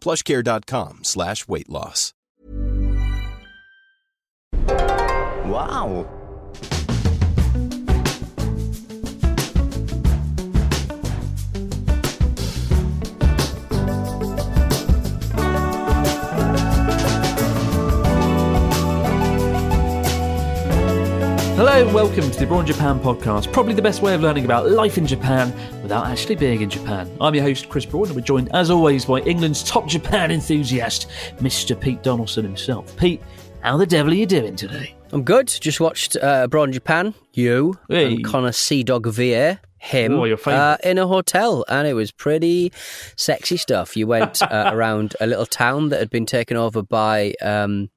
plushcare.com slash weight loss. Wow. Hello and welcome to the Abroad in Japan podcast, probably the best way of learning about life in Japan without actually being in Japan. I'm your host, Chris Broad, and we're joined, as always, by England's top Japan enthusiast, Mr. Pete Donaldson himself. Pete, how the devil are you doing today? I'm good. Just watched uh, Abroad in Japan, you, Hey. and Connor CDawgVA, him, Oh, your favourite. uh, in a hotel, and it was pretty sexy stuff. You went uh, around a little town that had been taken over by um,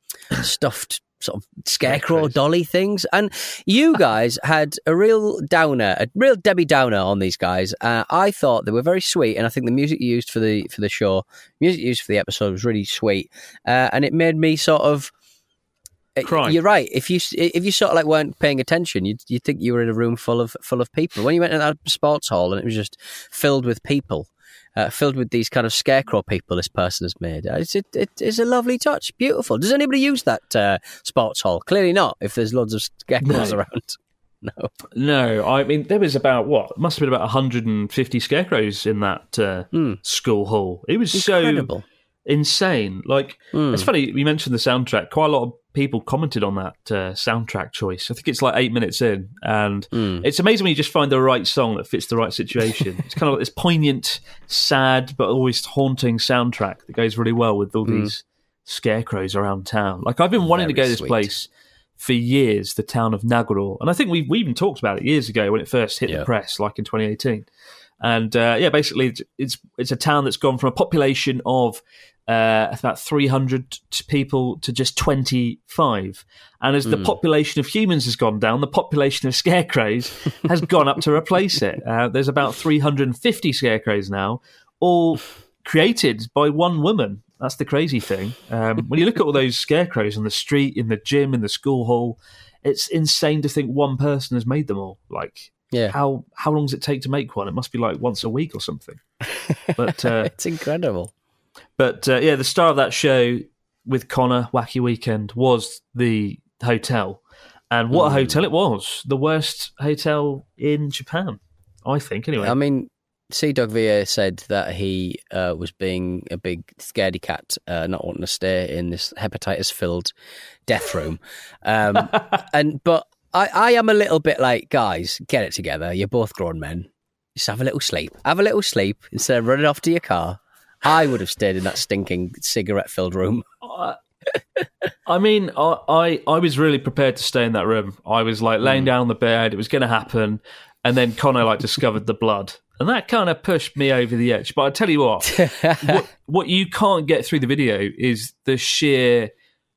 stuffed sort of scarecrow dolly things, and you guys had a real downer, a real Debbie Downer on these guys. Uh, I thought they were very sweet, and I think the music you used for the for the show, music used for the episode was really sweet, uh, and it made me sort of. Uh, Cry. You're right. If you if you sort of like weren't paying attention, you'd you'd think you were in a room full of full of people. When you went to that sports hall and it was just filled with people, uh, filled with these kind of scarecrow people this person has made, uh, it's it, it is a lovely touch. Beautiful. Does anybody use that uh, sports hall? Clearly not. If there's loads of scarecrows No. around. No. No, I mean, there was about, what, must have been about 150 scarecrows in that uh, Hmm. school hall. It was Incredible. so insane. Like, Hmm. it's funny, you mentioned the soundtrack. Quite a lot of people commented on that uh, soundtrack choice. I think it's like eight minutes in, and Hmm. it's amazing when you just find the right song that fits the right situation. it's kind of like this poignant, sad, but always haunting soundtrack that goes really well with all these scarecrows around town. Like, I've been wanting to go to this sweet. place for years, the town of Nagoro. And I think we, we even talked about it years ago when it first hit Yeah. the press, like in 2018. And uh, yeah, basically, it's it's a town that's gone from a population of uh, about 300 people to just 25. And as the population of humans has gone down, the population of scarecrows has gone up to replace it. Uh, there's about 350 scarecrows now, all created by one woman. That's the crazy thing. Um, when you look at all those scarecrows on the street, in the gym, in the school hall, it's insane to think one person has made them all. Like, Yeah. how how long does it take to make one? It must be like once a week or something. But uh, It's incredible. But uh, yeah, the star of that show with Connor Wacky Weekend was the hotel, and what a Hmm. hotel it was! The worst hotel in Japan, I think. Anyway, I mean, CDawgVA said that he uh, was being a big scaredy cat, uh, not wanting to stay in this hepatitis-filled death room. Um, and but I, I am a little bit like, guys, get it together. You're both grown men. Just have a little sleep. Have a little sleep instead of running off to your car. I would have stayed in that stinking cigarette-filled room. I mean, I, I I was really prepared to stay in that room. I was like laying mm. down on the bed; it was going to happen, and then Connor like discovered the blood, and that kind of pushed me over the edge. But I tell you what, what, what you can't get through the video is the sheer,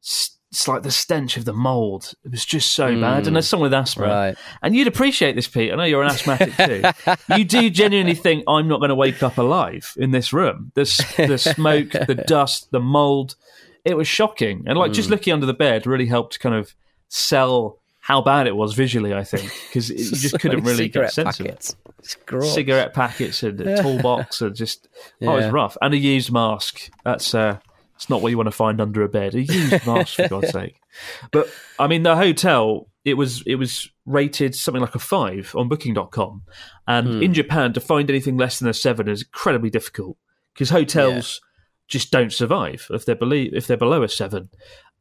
s- it's like the stench of the mold. It was just so bad. And as someone with asthma. Right. and you'd appreciate this, Pete. I know you're an asthmatic too. you do genuinely think I'm not going to wake up alive in this room. The the smoke, the dust, the mold. It was shocking, and like Hmm. just looking under the bed really helped kind of sell how bad it was visually. I think because you just couldn't really get a sense of it packets. Gross. cigarette packets and a toolbox and just oh, it was rough. And a used mask. That's uh, it's not what you want to find under a bed. A used mask, for God's sake. But I mean, the hotel it was it was rated something like a five on Booking.com, and Hmm. in Japan to find anything less than a seven is incredibly difficult because hotels. Just don't survive if they're below if they're below a seven,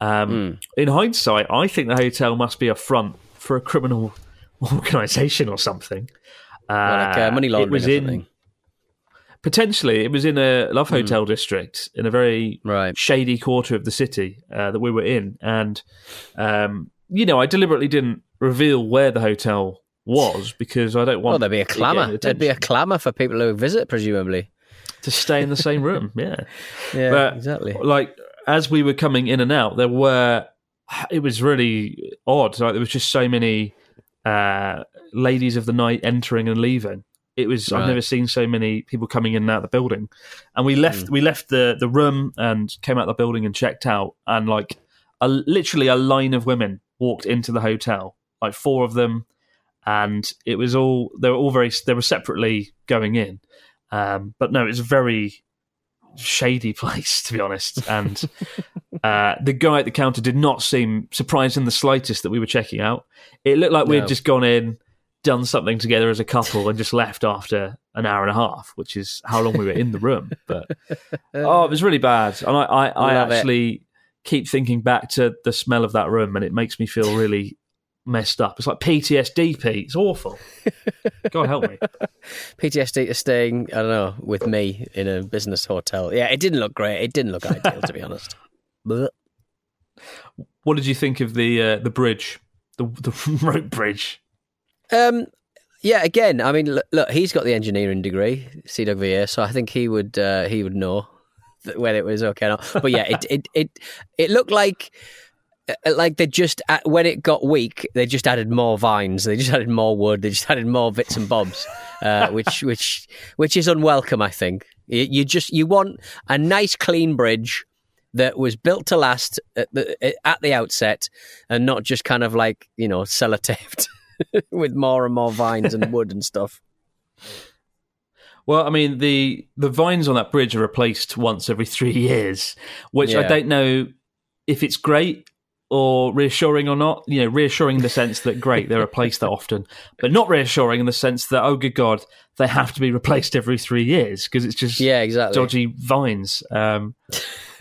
Um, Hmm. In hindsight, I think the hotel must be a front for a criminal organisation or something. Well, like uh, money it laundering was or in. Potentially it was in a love hotel district in a very Hmm. Right. shady quarter of the city uh, that we were in, and um, you know I deliberately didn't reveal where the hotel was because I don't want Well, there'd be a clamour. There'd be a clamour for people who visit, presumably. to stay in the same room. Yeah, Yeah, But, exactly. like as we were coming in and out, there were it was really odd. Like there was just so many uh, ladies of the night entering and leaving. It was I've never seen so many people coming in and out of the building. And we left we left the the room and came out the building and checked out. And like a, literally a line of women walked into the hotel, like four of them, and it was all they were all very they were separately going in. Um, but no, it was a very shady place to be honest. And uh, the guy at the counter did not seem surprised in the slightest that we were checking out. It looked like we had just gone in, done something together as a couple, and just left after an hour and a half, which is how long we were in the room. But oh, it was really bad, and I, I, I Love it. actually keep thinking back to the smell of that room, and it makes me feel really messed up. It's like PTSD, Pete. It's awful. God help me. PTSD is staying, I don't know, with me in a business hotel. Yeah, it didn't look great. It didn't look ideal, to be honest. What did you think of the uh, the bridge, the the rope bridge? Um, yeah, again, I mean, look, look, he's got the engineering degree, CDawgVA, so I think he would uh, he would know th- whether it was okay or not. But yeah, it it it it looked like uh, like they just when it got weak, they just added more vines, they just added more wood, they just added more bits and bobs, uh, which which which is unwelcome. I think you, you just you want a nice clean bridge that was built to last at the, at the outset, and not just kind of like you know sellotaped. with more and more vines and wood and stuff. Well, I mean the the vines on that bridge are replaced once every three years, which I don't know if it's great or reassuring or not. You know, reassuring in the sense that great they're replaced that often, but not reassuring in the sense that oh good god they have to be replaced every three years because it's just Yeah, exactly. dodgy vines. Um,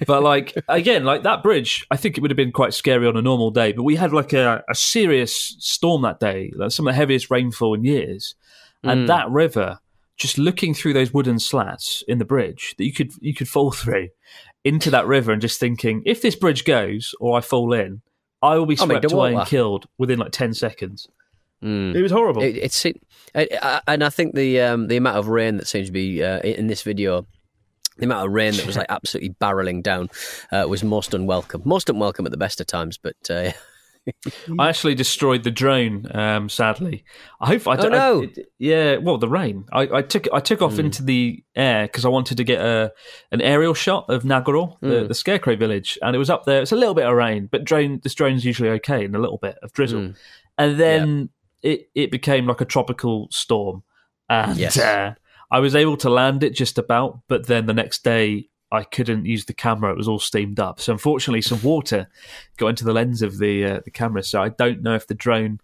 but like again, like that bridge, I think it would have been quite scary on a normal day. But we had like a, a serious storm that day, like some of the heaviest rainfall in years, and that river. Just looking through those wooden slats in the bridge that you could you could fall through into that river, and just thinking, if this bridge goes or I fall in, I will be swept away and killed within like ten seconds. It was horrible. It, it's it, I- and I think the um, the amount of rain that seems to be uh, in this video, the amount of rain that was like absolutely barreling down, uh, was most unwelcome. Most unwelcome at the best of times, but uh, I actually destroyed the drone. Um, sadly, I hope. I Oh, don't- no. I- it- yeah, well, the rain. I, I took I took off into the air because I wanted to get a an aerial shot of Nagoro, the, the Scarecrow village, and it was up there. It's a little bit of rain, but drone this drone's usually okay, and a little bit of drizzle, and then it it became like a tropical storm, and Yes. uh, I was able to land it just about, but then the next day. I couldn't use the camera; it was all steamed up. So, unfortunately, some water got into the lens of the uh, the camera. So, I don't know if the drone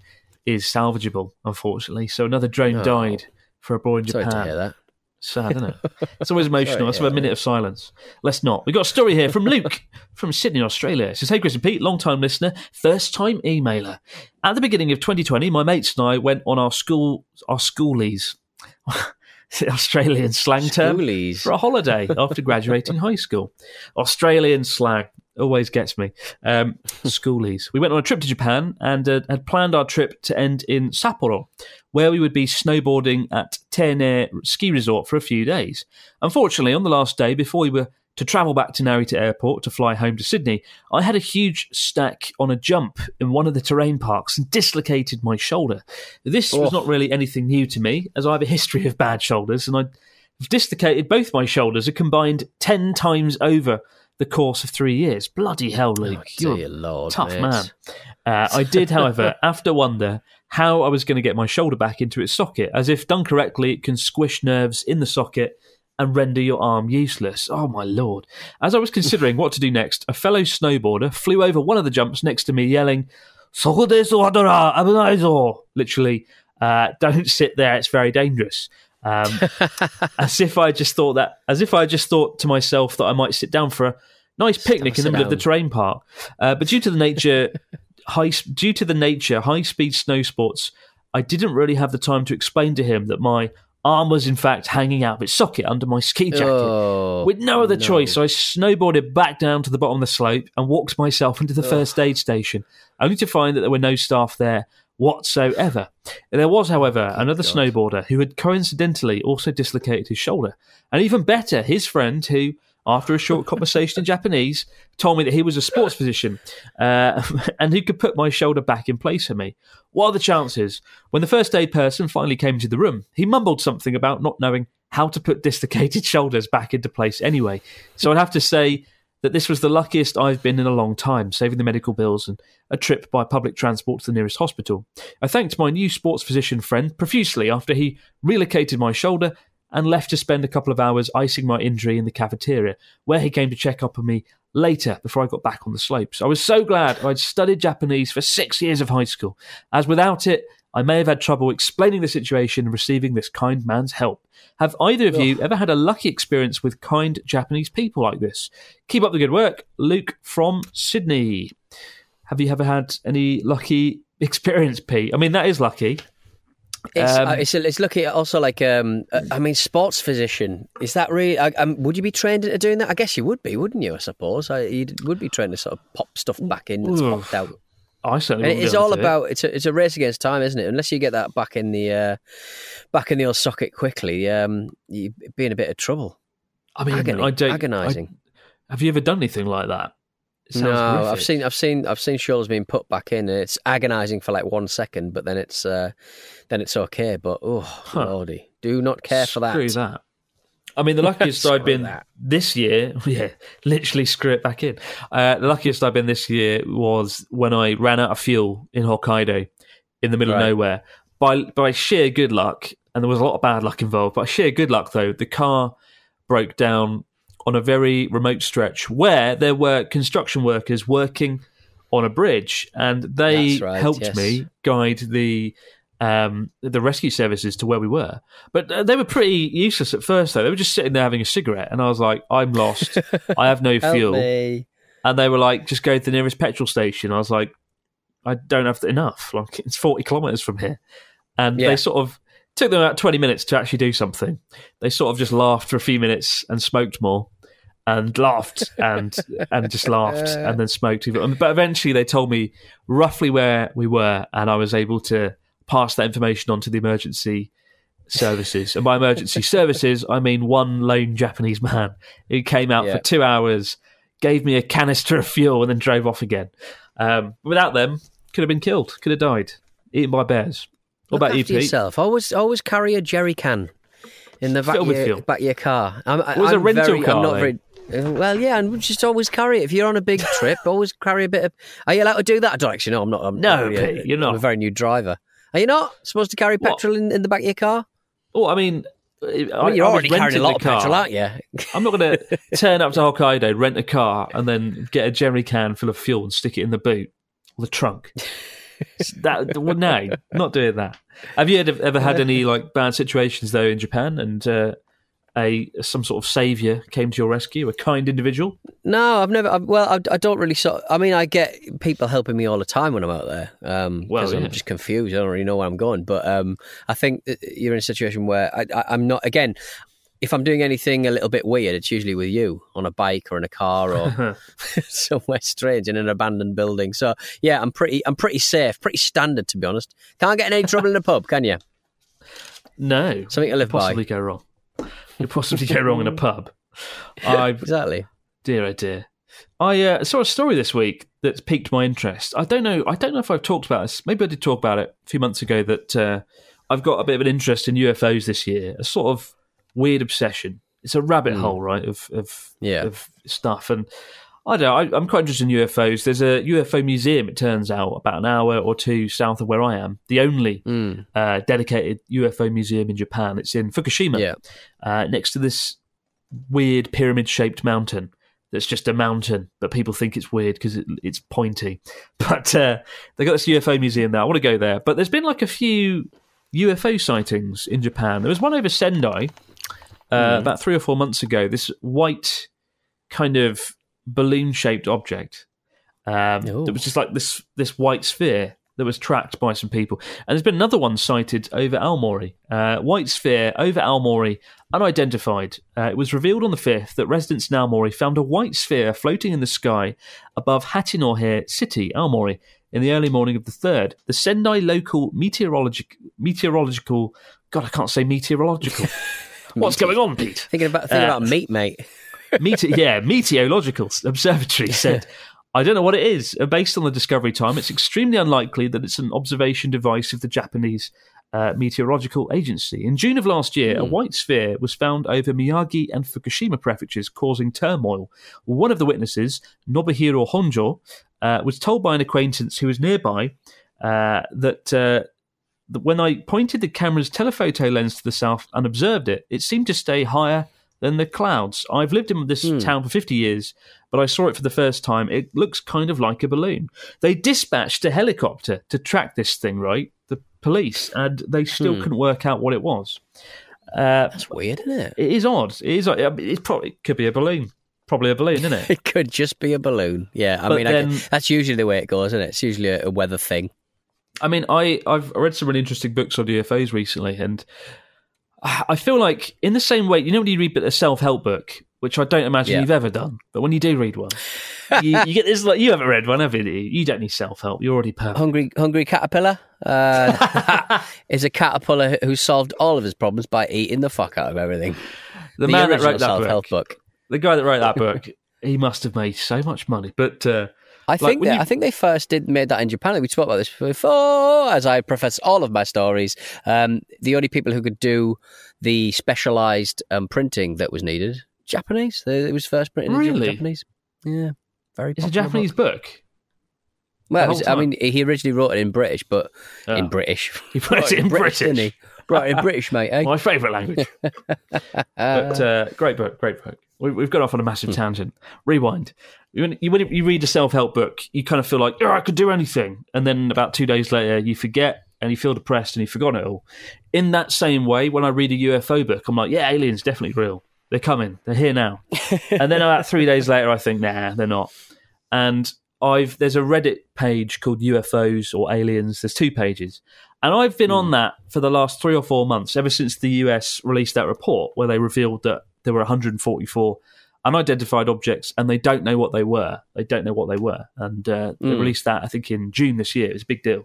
is salvageable. Unfortunately, so another drone Oh. died for a boy in sorry Japan. to hear that. Sad, isn't it? It's always emotional. Let's have a minute of silence. Let's not. We've got a story here from Luke from Sydney, Australia. It says, Hey, Chris and Pete, long time listener, first time emailer. At the beginning of 2020, my mates and I went on our school, our schoolies, Australian slang term, Schoolies. for a holiday after graduating high school. Australian slang always gets me. Um, schoolies. We went on a trip to Japan and uh, had planned our trip to end in Sapporo, where we would be snowboarding at Teine Ski Resort for a few days. Unfortunately, on the last day, before we were to travel back to Narita Airport to fly home to Sydney, I had a huge stack on a jump in one of the terrain parks and dislocated my shoulder. This was Oh. not really anything new to me, as I have a history of bad shoulders, and I have dislocated both my shoulders a combined 10 times over the course of three years. Bloody hell, Luke. Oh, You're a Lord, tough mate. man. Uh, I did, however, after wonder how I was going to get my shoulder back into its socket, as if done correctly, it can squish nerves in the socket and render your arm useless. Oh my lord. As I was considering what to do next, a fellow snowboarder flew over one of the jumps next to me yelling, "Soko desu wadora. Literally, uh, don't sit there, it's very dangerous. Um, as if I just thought that, as if I just thought to myself that I might sit down for a nice picnic in the middle of the down. terrain park. Uh, but due to the nature, high due to the nature, high speed snow sports, I didn't really have the time to explain to him that my arm was in fact hanging out of its socket under my ski jacket. Oh, With no other no. choice, so I snowboarded back down to the bottom of the slope and walked myself into the first aid station, only to find that there were no staff there whatsoever. There was, however, another snowboarder who had coincidentally also dislocated his shoulder. And even better, his friend who, after a short conversation in Japanese, told me that he was a sports physician uh, and who could put my shoulder back in place for me. What are the chances? When the first aid person finally came into the room, he mumbled something about not knowing how to put dislocated shoulders back into place anyway. So I'd have to say that this was the luckiest I've been in a long time, saving the medical bills and a trip by public transport to the nearest hospital. I thanked my new sports physician friend profusely after he relocated my shoulder and left to spend a couple of hours icing my injury in the cafeteria, where he came to check up on me later before I got back on the slopes. I was so glad I'd studied Japanese for six years of high school, as without it, I may have had trouble explaining the situation and receiving this kind man's help. Have either of you ever had a lucky experience with kind Japanese people like this? Keep up the good work. Luke from Sydney. Have you ever had any lucky experience, Pete? I mean, that is lucky. It's, Um, uh, it's, it's looking at also like um, uh, I mean, sports physician. Is that really? I, um, would you be trained into doing that? I guess you would be, wouldn't you? I suppose I, you would be trained to sort of pop stuff back in that's popped out. I certainly it's all do it. about it's a, it's a race against time, isn't it? Unless you get that back in the uh, back in the old socket quickly, um, you'd be in a bit of trouble. I mean, Agony, I don't. agonising. I- have you ever done anything like that? No, I've seen I've seen I've seen shoulders being put back in, and it's agonising for like one second, but then it's uh, then it's okay. But oh lordy, do not care for that. Screw that. I mean, the luckiest I've been that. this year, yeah, literally screw it back in. Uh, the luckiest I've been this year was when I ran out of fuel in Hokkaido in the middle Right. of nowhere. By by sheer good luck, and there was a lot of bad luck involved, but sheer good luck though, the car broke down on a very remote stretch where there were construction workers working on a bridge, and they right, helped yes. me guide the um, the rescue services to where we were. But uh, they were pretty useless at first, though. They were just sitting there having a cigarette, and I was like, "I'm lost. I have no fuel." me. And they were like, "Just go to the nearest petrol station." I was like, "I don't have enough. Like it's forty kilometers from here." And Yeah. they sort of took them about twenty minutes to actually do something. They sort of just laughed for a few minutes and smoked more. And laughed and and just laughed and then smoked. But eventually, they told me roughly where we were, and I was able to pass that information on to the emergency services. And by emergency services, I mean one lone Japanese man who came out Yeah. for two hours, gave me a canister of fuel, and then drove off again. Um, without them, could have been killed, could have died, eaten by bears. What Look about you, Pete? yourself. Always, always carry a jerry can in the back, of your, back of your car. I'm, I- It was a I'm rental very, car, I'm not though. very. Uh, Well, yeah, and just always carry it. If you're on a big trip, always carry a bit of. Are you allowed to do that? I don't actually know. I'm not. I'm No, really a- you're not. I'm a very new driver. Are you not supposed to carry petrol in, in the back of your car? Oh, I mean, I, I you're was already carrying a lot of petrol, car. aren't you? I'm not going to turn up to Hokkaido, rent a car, and then get a jerry can full of fuel and stick it in the boot or the trunk. that well, no, not doing that. Have you ever, ever had any like bad situations though in Japan, and uh, a some sort of savior came to your rescue, a kind individual? No, I've never. I, well, I, I don't really. So, I mean, I get people helping me all the time when I'm out there. Um, Well, yeah. I'm just confused. I don't really know where I'm going. But um, I think that you're in a situation where I, I, I'm not. Again, if I'm doing anything a little bit weird, it's usually with you on a bike or in a car or somewhere strange in an abandoned building. So yeah, I'm pretty. I'm pretty safe. Pretty standard, to be honest. Can't get in any trouble in a pub, can you? No, Something to live by. possibly go wrong. You possibly go wrong in a pub. I Exactly. Dear oh dear. I uh, saw a story this week that's piqued my interest. I don't know. I don't know if I've talked about this. Maybe I did talk about it a few months ago. That uh, I've got a bit of an interest in UFOs this year. A sort of weird obsession. It's a rabbit hole, right? Of of Yeah. of stuff. And I don't know. I, I'm quite interested in UFOs. There's a UFO museum. It turns out about an hour or two south of where I am. The only Mm. uh, dedicated UFO museum in Japan. It's in Fukushima Yeah. uh, next to this weird pyramid shaped mountain that's just a mountain, but people think it's weird because it, it's pointy. But uh, they got this UFO museum there. I want to go there. But there's been like a few UFO sightings in Japan. There was one over Sendai uh, about three or four months ago. This white kind of balloon shaped object. Um, it was just like this this white sphere that was tracked by some people. And there's been another one sighted over Aomori. Uh, white sphere over Aomori, unidentified. Uh, it was revealed on the 5th that residents in Aomori found a white sphere floating in the sky above Hachinohe City, Aomori, in the early morning of the 3rd. The Sendai local meteorologic, meteorological. God, I can't say meteorological. What's going on, Pete? Thinking about thinking Uh, about meat, mate. Mete- yeah, meteorological observatory said, I don't know what it is. Uh, Based on the discovery time, it's extremely unlikely that it's an observation device of the Japanese uh, Meteorological Agency. In June of last year, a white sphere was found over Miyagi and Fukushima prefectures, causing turmoil. One of the witnesses, Nobuhiro Honjo, uh, was told by an acquaintance who was nearby uh, that. Uh, that when I pointed the camera's telephoto lens to the south and observed it, it seemed to stay higher than the clouds. I've lived in this town for 50 years, but I saw it for the first time. It looks kind of like a balloon. They dispatched a helicopter to track this thing, right? The police, and they still couldn't work out what it was. Uh, That's weird, isn't it? it is odd. It is. I It probably it could be a balloon. Probably a balloon, isn't it? It could just be a balloon. Yeah, I But mean, I then- that's usually the way it goes, isn't it? It's usually a, a weather thing. I mean, I I've read some really interesting books on UFOs recently, and I feel like in the same way, you know, when you read a self help book, which I don't imagine Yeah. you've ever done, but when you do read one, you, you get this like you haven't read one, have you? You don't need self help. You're already perfect. Hungry, hungry caterpillar uh, is a caterpillar who solved all of his problems by eating the fuck out of everything. The, man that wrote that book, book. the guy that wrote that book, he must have made so much money. But uh, I Like, think that, you- I think they first did made that in Japan. We spoke about this before, as I profess all of my stories. Um, the only people who could do the specialized um, printing that was needed, Japanese. It was first printed in Really? Japanese. Yeah, very. it's a Japanese book. book. Well, was- I mean, he originally wrote it in British, but Oh. in British. He wrote it in British. didn't he? It in British, mate. Eh? My favourite language. but uh, great book, great book. We, we've gone off on a massive hmm. tangent. Rewind. When you, when you read a self help book, you kind of feel like, oh, I could do anything. And then about two days later, you forget and you feel depressed and you've forgotten it all. In that same way, when I read a UFO book, I'm like, yeah, aliens definitely real. They're coming. They're here now. and then about three days later, I think, nah, they're not. And I've there's a Reddit page called UFOs or Aliens. There's two pages, and I've been on hmm. that for the last three or four months, ever since the US released that report where they revealed that there were 144 unidentified objects, and they don't know what they were. They don't know what they were, and uh, they released that I think in June this year. It was a big deal.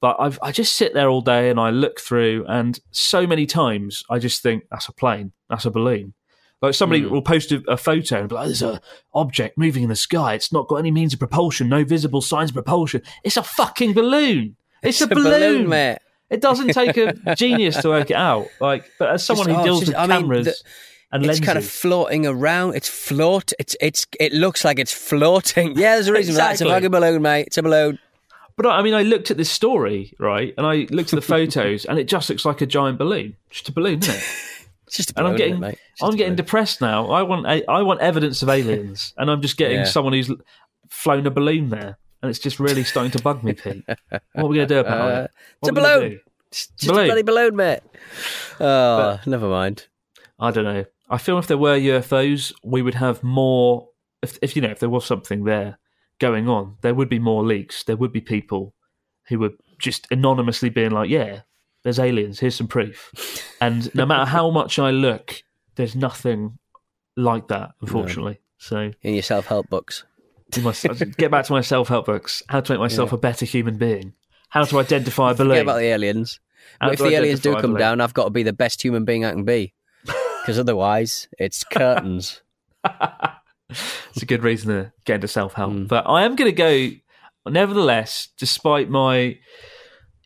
But I've, I just sit there all day and I look through, and so many times I just think that's a plane, that's a balloon. Like somebody will post a, a photo and be like, "There's a object moving in the sky. It's not got any means of propulsion, no visible signs of propulsion. It's a fucking balloon. It's, a, balloon. mate. It doesn't take a genius to work it out. Like, but as someone Just- who oh, deals with just- I mean, cameras the- and It's lenses, kind of floating around. It's float. It's it's. It looks like it's floating. Yeah, there's a reason for that. It's a Exactly. fucking balloon, mate. It's a balloon. But I mean, I looked at this story, right, and I looked at the photos, and it just looks like a giant balloon, just a balloon, isn't it? It's just a And balloon, I'm getting, isn't it, mate. Just I'm getting balloon. depressed now. I want, a- I want evidence of aliens, and I'm just getting Yeah. someone who's flown a balloon there, and it's just really starting to bug me, Pete. What are we going to do about Uh, it? it's a What are we gonna balloon. It's just Balloon. a bloody balloon, mate. Oh, never mind. I don't know. I feel if there were UFOs, we would have more. If, if you know, if there was something there going on, there would be more leaks. There would be people who were just anonymously being like, "Yeah, there's aliens. Here's some proof." And no matter how much I look, there's nothing like that, unfortunately. So In your self-help books. you must get back to my self-help books. How to make myself a better human being. How to identify a balloon. Forget about the aliens. How But if the aliens do come balloon. down, I've got to be the best human being I can be. Because otherwise, it's curtains. it's a good reason to get into self help. Mm. But I am going to go, nevertheless, despite my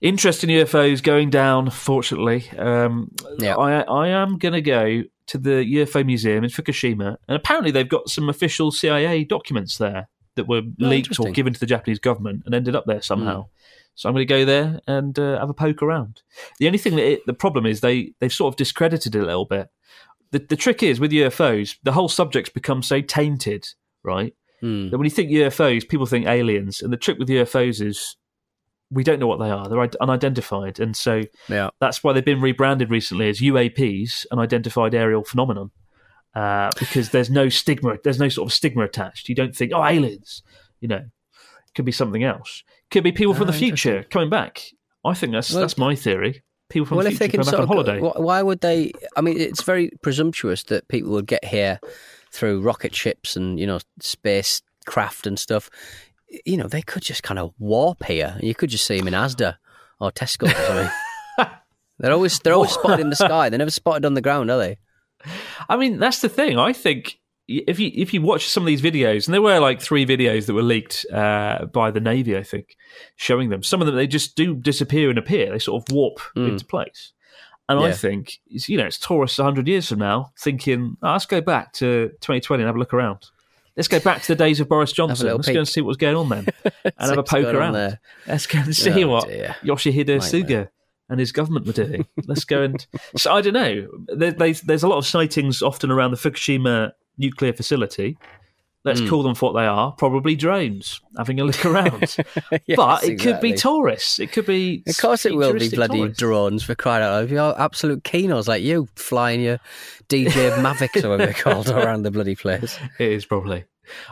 interest in UFOs going down, fortunately, um, Yeah. I, I am going to go to the UFO Museum in Fukushima. And apparently, they've got some official CIA documents there that were leaked or Oh, interesting. Hmm. given to the Japanese government and ended up there somehow. So I'm going to go there and uh, have a poke around. The only thing that it, the problem is they they've sort of discredited it a little bit. The the trick is with UFOs, the whole subject's become so tainted, right? Hmm. That when you think UFOs, people think aliens, and the trick with UFOs is we don't know what they are; they're unidentified, and so Yeah. that's why they've been rebranded recently as UAPs, unidentified aerial phenomenon. uh, because there's no stigma. There's no sort of stigma attached. You don't think, oh, aliens. You know, could be something else. Could be people from Ah, the future coming back. I think that's Well- that's my theory. People from well, the if they future can coming back on holiday. wh- why would they? I mean, it's very presumptuous that people would get here through rocket ships and you know space craft and stuff. You know, they could just kind of warp here. You could just see them in Asda or Tesco or something. they're always they're always spotted in the sky. They're never spotted on the ground, are they? I mean, that's the thing. I think if you if you watch some of these videos, and there were like three videos that were leaked uh, by the Navy, I think, showing them. Some of them they just do disappear and appear. They sort of warp into place. And I Hmm. Think it's, you know it's tourists hundred years from now thinking, oh, let's go back to 2020 and have a look around. Let's go back to the days of Boris Johnson. Let's go and see what was going on then, and have a poke around. there. Let's go and see Oh, what dear. Yoshihide. Suga and his government were doing. Let's go and so I don't know. There, there's, there's a lot of sightings often around the Fukushima nuclear facility. Let's Hmm. call them for what they are. Probably drones having a look around. Yes, but it could be tourists. It could be. Of course, it will be bloody tourists. drones for crying out loud. You're absolute keenos like you, flying your DJ Mavics or whatever they're called around the bloody place. It is probably.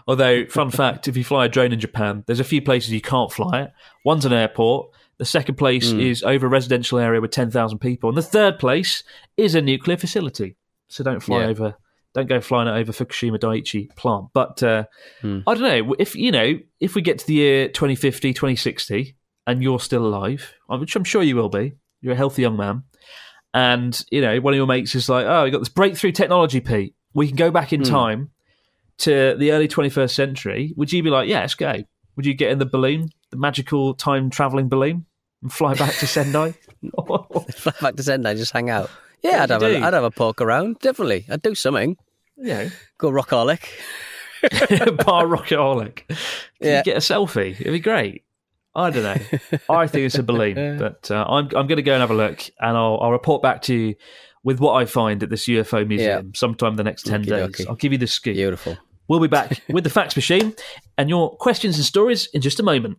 Although, fun fact: if you fly a drone in Japan, there's a few places you can't fly it. One's an airport. The second place Hmm. is over a residential area with ten thousand people, and the third place is a nuclear facility. So don't fly Yeah. over. Don't go flying it over Fukushima Daiichi plant. But uh, Hmm. I don't know if you know if we get to the year 2050, 2060, and you're still alive, which I'm sure you will be. You're a healthy young man, and you know one of your mates is like, "Oh, we got this breakthrough technology, Pete. We can go back in Hmm. time to the early 21st century." Would you be like, "Yeah, let's go"? Would you get in the balloon, the magical time traveling balloon, and fly back to Sendai? Fly back to Sendai, just hang out. Yeah, I'd have, a? I'd have a poke around. Definitely. I'd do something. Yeah. Go rockaholic. bar rocketaholic. Yeah. You get a selfie. It'd be great. I don't know. I think it's a balloon, but uh, I'm I'm going to go and have a look, and I'll I'll report back to you with what I find at this UFO museum sometime the next ten days. Okey-dokey. I'll give you the scoop. Beautiful. We'll be back with the fax machine and your questions and stories in just a moment.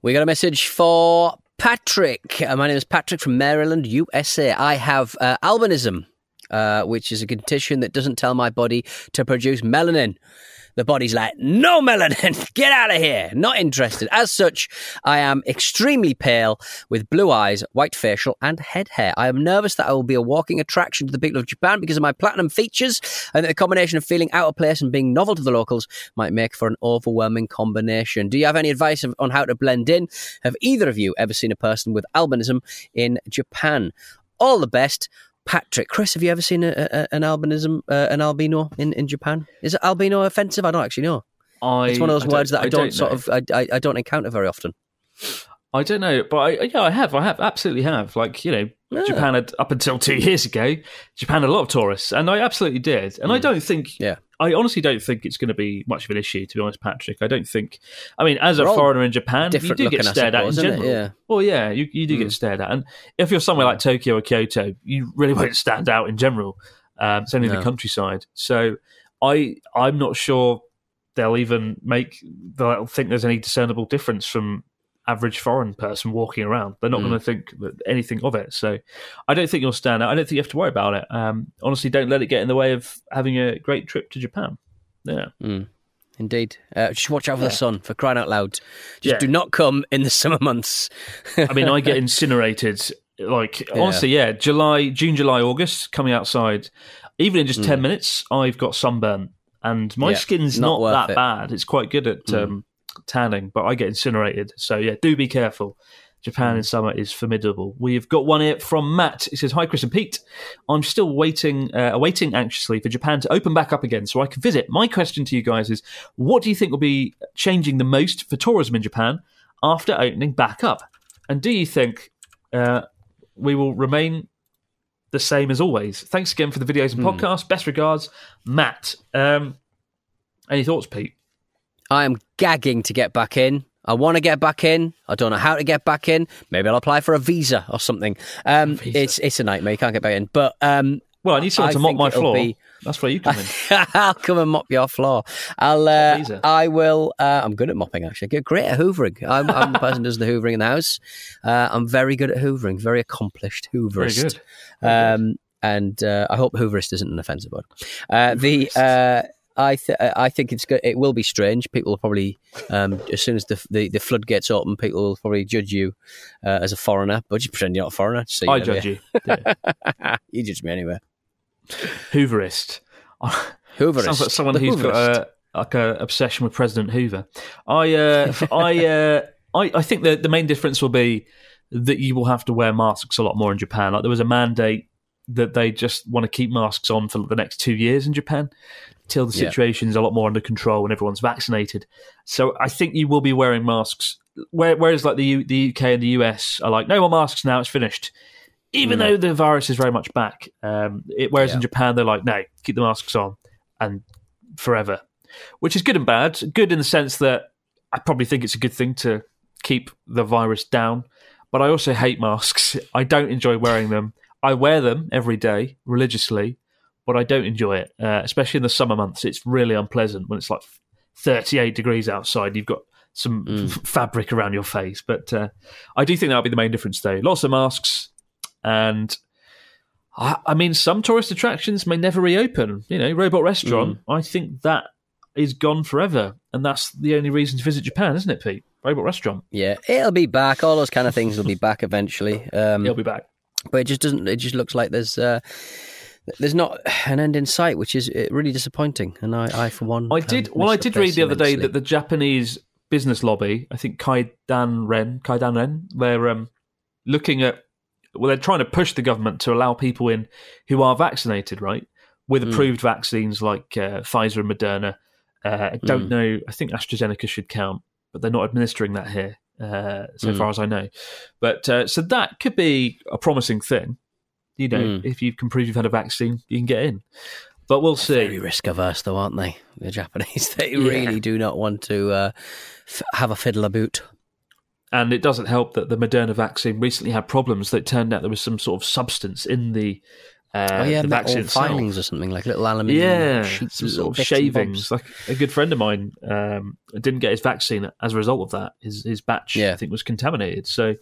We got a message for Patrick. Uh, my name is Patrick from Maryland, USA. I have uh, albinism, uh, which is a condition that doesn't tell my body to produce melanin. The body's like, no melanin, get out of here. Not interested. As such, I am extremely pale with blue eyes, white facial, and head hair. I am nervous that I will be a walking attraction to the people of Japan because of my platinum features, and that the combination of feeling out of place and being novel to the locals might make for an overwhelming combination. Do you have any advice on how to blend in? Have either of you ever seen a person with albinism in Japan? All the best. Patrick, Chris, have you ever seen a, a, an albinism, uh, an albino in, in Japan? Is it albino offensive? I don't actually know. I, it's one of those words that I, I don't, don't sort of, I, I, I don't encounter very often. I don't know, but I, yeah, I have. I have absolutely have. Like you know, Yeah. Japan had up until two years ago, Japan had a lot of tourists, and I absolutely did. And I don't think, Mm. Yeah. I honestly don't think it's going to be much of an issue. To be honest, Patrick, I don't think. I mean, as a We're all foreigner in Japan, you do get stared at in it? general. Yeah. Well, yeah, you, you do Mm. get stared at, and if you're somewhere like Tokyo or Kyoto, you really won't stand out in general. Um, it's only No. the countryside, so I I'm not sure they'll even make they'll think there's any discernible difference from average foreign person walking around. They're not Mm. going to think anything of it. So I don't think you'll stand out. I don't think you have to worry about it. Um, honestly, don't let it get in the way of having a great trip to Japan. Yeah. Mm. Indeed. Uh, just watch out for Yeah. the sun, for crying out loud. Just Yeah. do not come in the summer months. I mean, I get incinerated. Like Yeah. honestly, yeah. July, June, July, August, coming outside, even in just ten minutes, I've got sunburn, and my Mm. Skin's not not, that it. bad. It's quite good at Mm. um, tanning, but I get incinerated. So yeah, do be careful. Japan Mm. in summer is formidable. We've got one here from Matt. He says, "Hi, Chris and Pete. I'm still waiting, uh, awaiting anxiously for Japan to open back up again so I can visit. My question to you guys is, what do you think will be changing the most for tourism in Japan after opening back up? And do you think uh, we will remain the same as always? Thanks again for the videos and podcasts. Best regards, Matt. Um, any thoughts, Pete? I am gagging to get back in. I want to get back in. I don't know how to get back in. Maybe I'll apply for a visa or something. Um, visa. It's it's a nightmare. You can't get back in. But um, Well, I need someone I to mop my floor. be- That's where you come in. I'll come and mop your floor. I'll. Uh. I will. Uh, I'm good at mopping. Actually, Get great at hoovering. I'm, I'm the person who does the hoovering in the house. Uh, I'm very good at hoovering. Very accomplished Very hooverist. good. Um, and uh, I hope hooverist isn't an offensive word. Uh, the uh, I th- I think it's go- it will be strange. People will probably um, as soon as the, the the floodgates open, people will probably judge you uh, as a foreigner. But just pretend you're not a foreigner. So I judge you. Yeah. you judge me anyway. Hooverist. Hooverist. Sounds like someone The who's got Hooverist. a, like a obsession with President Hoover. I, uh, I, uh, I, I think that the main difference will be that you will have to wear masks a lot more in Japan. Like there was a mandate that they just want to keep masks on for the next two years in Japan till the Yeah. situation's a lot more under control and everyone's vaccinated. So I think you will be wearing masks. Whereas like the U- the UK and the US are like no more masks now, it's finished. Even though the virus is very much back, um, it, whereas in Japan they're like no, keep the masks on and forever, which is good and bad. Good in the sense that I probably think it's a good thing to keep the virus down, but I also hate masks. I don't enjoy wearing them. I wear them every day religiously, but I don't enjoy it, uh, especially in the summer months. It's really unpleasant when it's like 38 degrees outside. You've got some f- fabric around your face, but uh, I do think that'll be the main difference, though. Lots of masks, and I, I mean, some tourist attractions may never reopen. You know, Robot Restaurant. I think that is gone forever, and that's the only reason to visit Japan, isn't it, Pete? Robot Restaurant. Yeah, it'll be back. All those kind of things will be back eventually. Um, He'll be back. but it just doesn't. It just looks like there's uh, there's not an end in sight, which is uh, really disappointing. And I, I for one, I did. Well, I did read the other day that the Japanese business lobby, I think Keidanren, Kaidan Ren, they're um, looking at. Well, they're trying to push the government to allow people in who are vaccinated, right, with Hmm. approved vaccines like uh, Pfizer and Moderna. Uh, I don't Hmm. know. I think AstraZeneca should count, but they're not administering that here, uh, so Hmm. far as I know. But uh, so that could be a promising thing. You know, Hmm. if you can prove you've had a vaccine, you can get in. But we'll see. very risk averse, though, aren't they? The Japanese, they Yeah. really do not want to uh, f- have a fiddle about. And it doesn't help that the Moderna vaccine recently had problems that turned out there was some sort of substance in the Uh, oh yeah, the vaccine filings or something like little aluminium Yeah, sheets some sort of shavings. Like a good friend of mine um, didn't get his vaccine as a result of that. His his batch, Yeah. I think, was contaminated. So,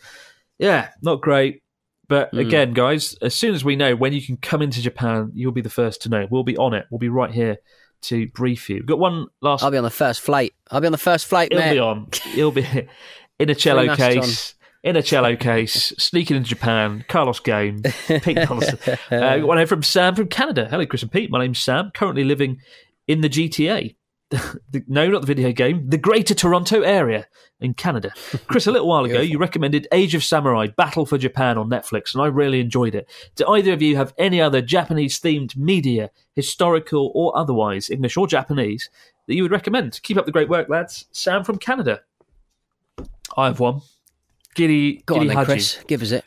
yeah, not great. But Mm. again, guys, as soon as we know when you can come into Japan, you'll be the first to know. We'll be on it. We'll be right here to brief you. We've got one last. I'll be on the first flight. I'll be on the first flight, He'll mate. be on. He'll be in a cello case. In a cello case, sneaking into Japan, Carlos Game, Pete Donaldson. Uh, got one here from Sam from Canada. Hello, Chris and Pete. My name's Sam. Currently living in the GTA. The- no, not the video game. The Greater Toronto Area in Canada. Chris, a little while ago, you recommended Age of Samurai: Battle for Japan on Netflix, and I really enjoyed it. Do either of you have any other Japanese-themed media, historical or otherwise, English or Japanese, that you would recommend? Keep up the great work, lads. Sam from Canada. I have one. Giri, Go on then, Haji. Chris. Give us it.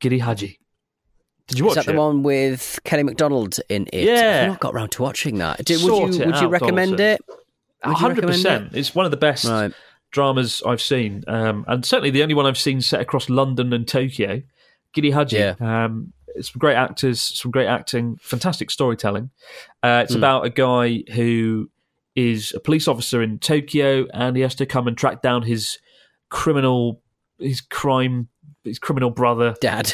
Giri Haji. Did you watch Is that it? the one with Kelly Macdonald in it? Yeah. I've not got round to watching that. Sort would you would you recommend Donaldson. it? Would you hundred recommend percent. it? It's one of the best Right. dramas I've seen, um, and certainly the only one I've seen set across London and Tokyo. Giddy Haji. Yeah. Um, it's some great actors, some great acting, fantastic storytelling. Uh, it's about a guy who is a police officer in Tokyo, and he has to come and track down his criminal, his crime, his criminal brother, Dad.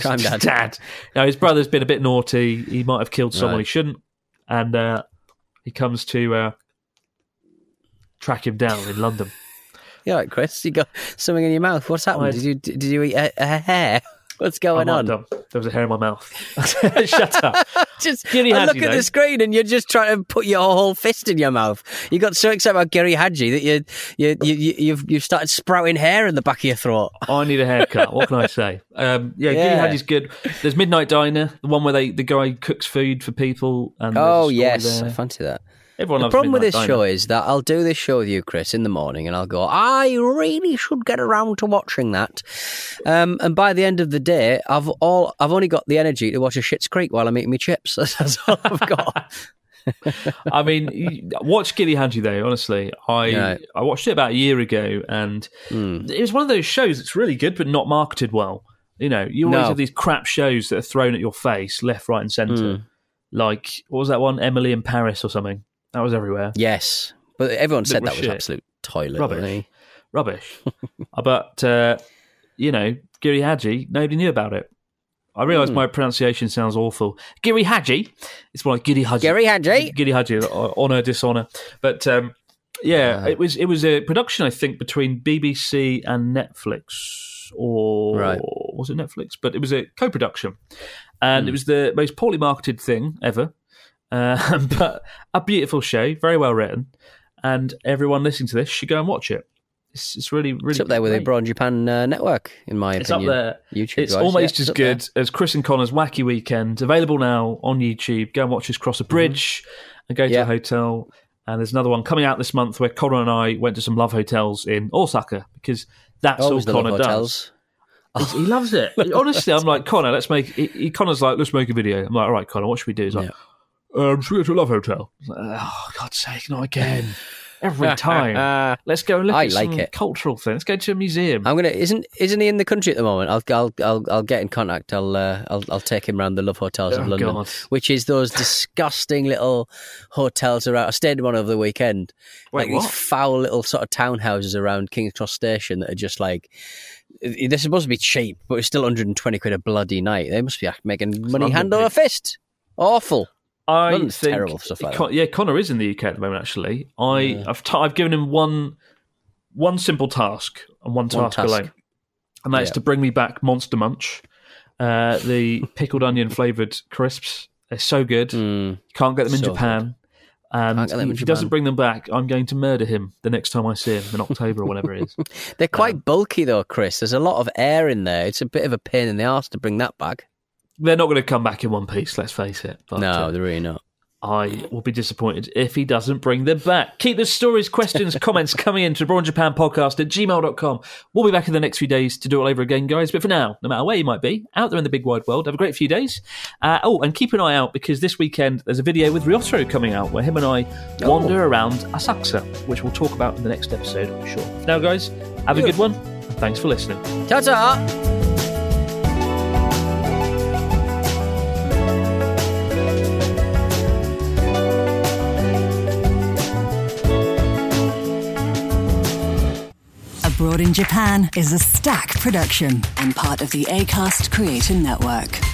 Crime dad. dad. Now his brother's been a bit naughty. He might have killed someone Right. he shouldn't, and uh, he comes to uh, track him down in London. You all right, Chris? You got something in your mouth. What's happened? I- Did you did you eat a, a hair? What's going on? There was a hair in my mouth. Shut up. Just Giri I look at though. the screen and you're just trying to put your whole fist in your mouth. You got so excited about Gary Haji that you you you you- you've you've started sprouting hair in the back of your throat. I need a haircut. What can I say? Um, yeah, Giri Yeah. Haji's good. There's Midnight Diner, the one where they the guy cooks food for people. And Oh yes, there. I fancy that. Everyone the problem with this Diner. show is that I'll do this show with you, Chris, in the morning, and I'll go. I really should get around to watching that. Um, and by the end of the day, I've all I've only got the energy to watch a Schitt's Creek while I'm eating my chips. That's all I've got. I mean, watch Gilly Haji though. Honestly, I Yeah. I watched it about a year ago, and Hmm. it was one of those shows that's really good, but not marketed well. You know, you always No. have these crap shows that are thrown at your face, left, right, and centre. Hmm. Like what was that one, Emily in Paris or something? That was everywhere. yes, but everyone said That that was was shit. absolute toilet. Rubbish. Rubbish. but uh, you know, Giri Haji, nobody knew about it. I realise Hmm. my pronunciation sounds awful. Giri Haji. It's more like Giri Haji. Gary Haji. Giri Haji, honour, dishonour. But um, yeah, it was it was a production I think between BBC and Netflix, or Right. was it Netflix? But it was a co-production, and it was the most poorly marketed thing ever. Uh, but a beautiful show, very well written, and everyone listening to this should go and watch it. It's, it's really, really It's up there with the great. Broad Japan uh, Network, in my opinion. It's up there. YouTube. It's wise. almost Yeah, as up there. good as Chris and Connor's Wacky Weekend. Available now on YouTube. Go and watch us cross a bridge and go to Mm-hmm. Yeah. a hotel. And there's another one coming out this month where Connor and I went to some love hotels in Osaka because that's Always all Connor does. He's- He loves it. Honestly, I'm like Connor. Let's make. He, Connor's like, let's make a video. I'm like, all right, Connor, what should we do? He's like, um, should we go to a love hotel? Like, oh, God's sake, not again. Every time. Let's go and look I at like some it. cultural thing. Let's go to a museum. I'm gonna. Isn't isn't he in the country at the moment? I'll I'll I'll, I'll get in contact. I'll uh, I'll I'll take him round the Love Hotels of Oh, London, God. which is those disgusting little hotels around. I stayed in one over the weekend. Wait, like these foul little sort of townhouses around King's Cross Station that are just like. They're supposed to be cheap, but it's still 120 quid a bloody night. They must be making money London, hand over mate. fist. Awful. I think terrible stuff like Con- yeah, Connor is in the UK at the moment. Actually, I I've t- I've given him one one simple task and one task, task. alone, and that's Yeah. to bring me back Monster Munch, uh, the pickled onion flavored crisps. They're so good. You can't get them in. So Japan. And if he doesn't bring them back, I'm going to murder him the next time I see him in October or whenever it is. They're quite bulky though, Chris. There's a lot of air in there. It's a bit of a pain in the arse to bring that back. They're not going to come back in one piece. Let's face it. But, no, uh, they're really not. I will be disappointed if he doesn't bring them back. Keep the stories, questions, comments coming in to Braun Japan Podcast at gmail.com. We'll be back in the next few days to do it all over again, guys. But for now, no matter where you might be, out there in the big wide world, have a great few days. Uh, oh, and keep an eye out because this weekend there's a video with Ryotaro coming out where him and I wander around Asakusa, which we'll talk about in the next episode, I'm sure. For now, guys, have a good one. Thanks for listening. Ta ta! In Japan is an Acast production and part of the ACAST Creator Network.